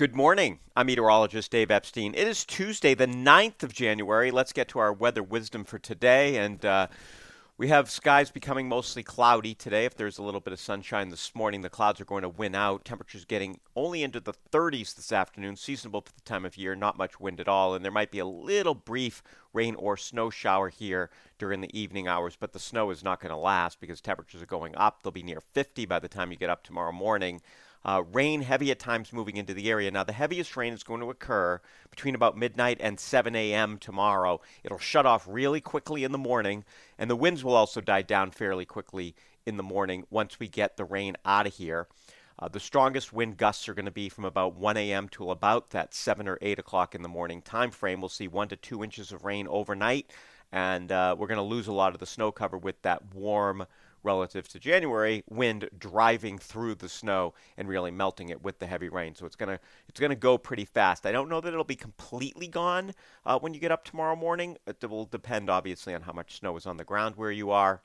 Good morning. I'm meteorologist Dave Epstein. It is Tuesday, the 9th of January. Let's get to our weather wisdom for today. And uh, we have skies becoming mostly cloudy today. If there's a little bit of sunshine this morning, the clouds are going to win out. Temperatures getting only into the 30s this afternoon, seasonable for the time of year, not much wind at all. And there might be a little brief rain or snow shower here during the evening hours, but the snow is not going to last because temperatures are going up. They'll be near 50 by the time you get up tomorrow morning. Uh, rain heavy at times moving into the area. Now, the heaviest rain is going to occur between about midnight and 7 a.m. tomorrow. It'll shut off really quickly in the morning, and the winds will also die down fairly quickly in the morning once we get the rain out of here. Uh, the strongest wind gusts are going to be from about 1 a.m. to about that 7 or 8 o'clock in the morning time frame. We'll see 1 to 2 inches of rain overnight, and uh, we're going to lose a lot of the snow cover with that warm relative to January, wind driving through the snow and really melting it with the heavy rain. So it's gonna it's gonna go pretty fast. I don't know that it'll be completely gone uh, when you get up tomorrow morning. It will depend obviously on how much snow is on the ground where you are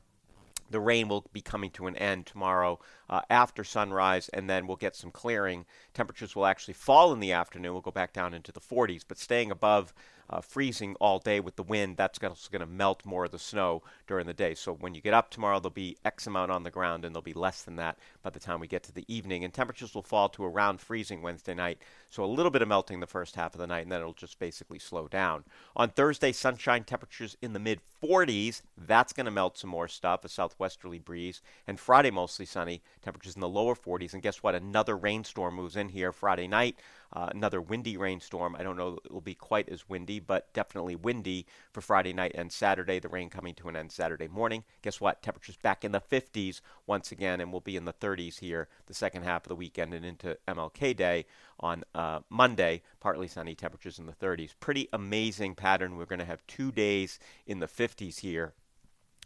the rain will be coming to an end tomorrow uh, after sunrise, and then we'll get some clearing. Temperatures will actually fall in the afternoon. We'll go back down into the 40s, but staying above uh, freezing all day with the wind, that's going to melt more of the snow during the day. So when you get up tomorrow, there'll be X amount on the ground, and there'll be less than that by the time we get to the evening. And temperatures will fall to around freezing Wednesday night. So a little bit of melting the first half of the night, and then it'll just basically slow down. On Thursday, sunshine temperatures in the mid 40s. That's going to melt some more stuff, a southwesterly breeze. And Friday, mostly sunny, temperatures in the lower 40s. And guess what? Another rainstorm moves in here Friday night. Uh, another windy rainstorm. I don't know it will be quite as windy, but definitely windy for Friday night and Saturday. The rain coming to an end Saturday morning. Guess what? Temperatures back in the 50s once again, and we'll be in the 30s here the second half of the weekend and into MLK Day on uh, Monday. Partly sunny, temperatures in the 30s. Pretty amazing pattern. We're going to have two days in the 50s here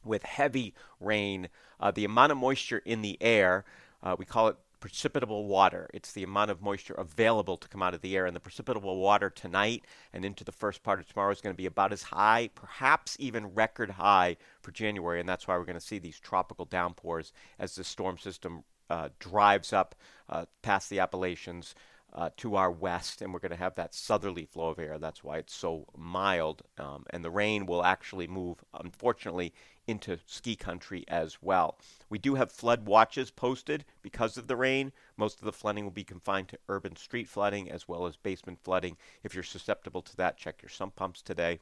with heavy rain. Uh, the amount of moisture in the air, uh, we call it precipitable water. It's the amount of moisture available to come out of the air. And the precipitable water tonight and into the first part of tomorrow is going to be about as high, perhaps even record high for January. And that's why we're going to see these tropical downpours as the storm system uh, drives up uh, past the Appalachians. Uh, to our west, and we're going to have that southerly flow of air. That's why it's so mild. Um, and the rain will actually move, unfortunately, into ski country as well. We do have flood watches posted because of the rain. Most of the flooding will be confined to urban street flooding as well as basement flooding. If you're susceptible to that, check your sump pumps today.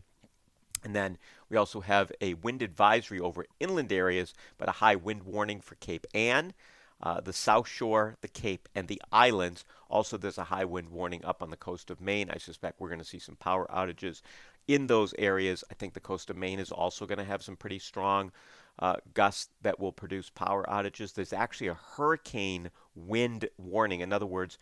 And then we also have a wind advisory over inland areas, but a high wind warning for Cape Ann. Uh, the South Shore, the Cape, and the islands. Also, there's a high wind warning up on the coast of Maine. I suspect we're going to see some power outages in those areas. I think the coast of Maine is also going to have some pretty strong uh, gusts that will produce power outages. There's actually a hurricane wind warning. In other words,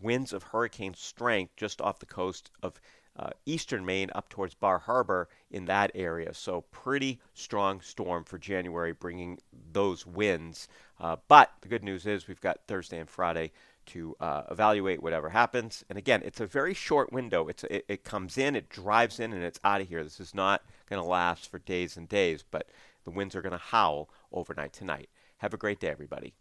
winds of hurricane strength just off the coast of uh, eastern Maine up towards Bar Harbor in that area. So, pretty strong storm for January, bringing those winds. Uh, but the good news is we've got Thursday and Friday to uh, evaluate whatever happens. And again, it's a very short window. It's it, it comes in, it drives in, and it's out of here. This is not going to last for days and days, but the winds are going to howl overnight tonight. Have a great day, everybody.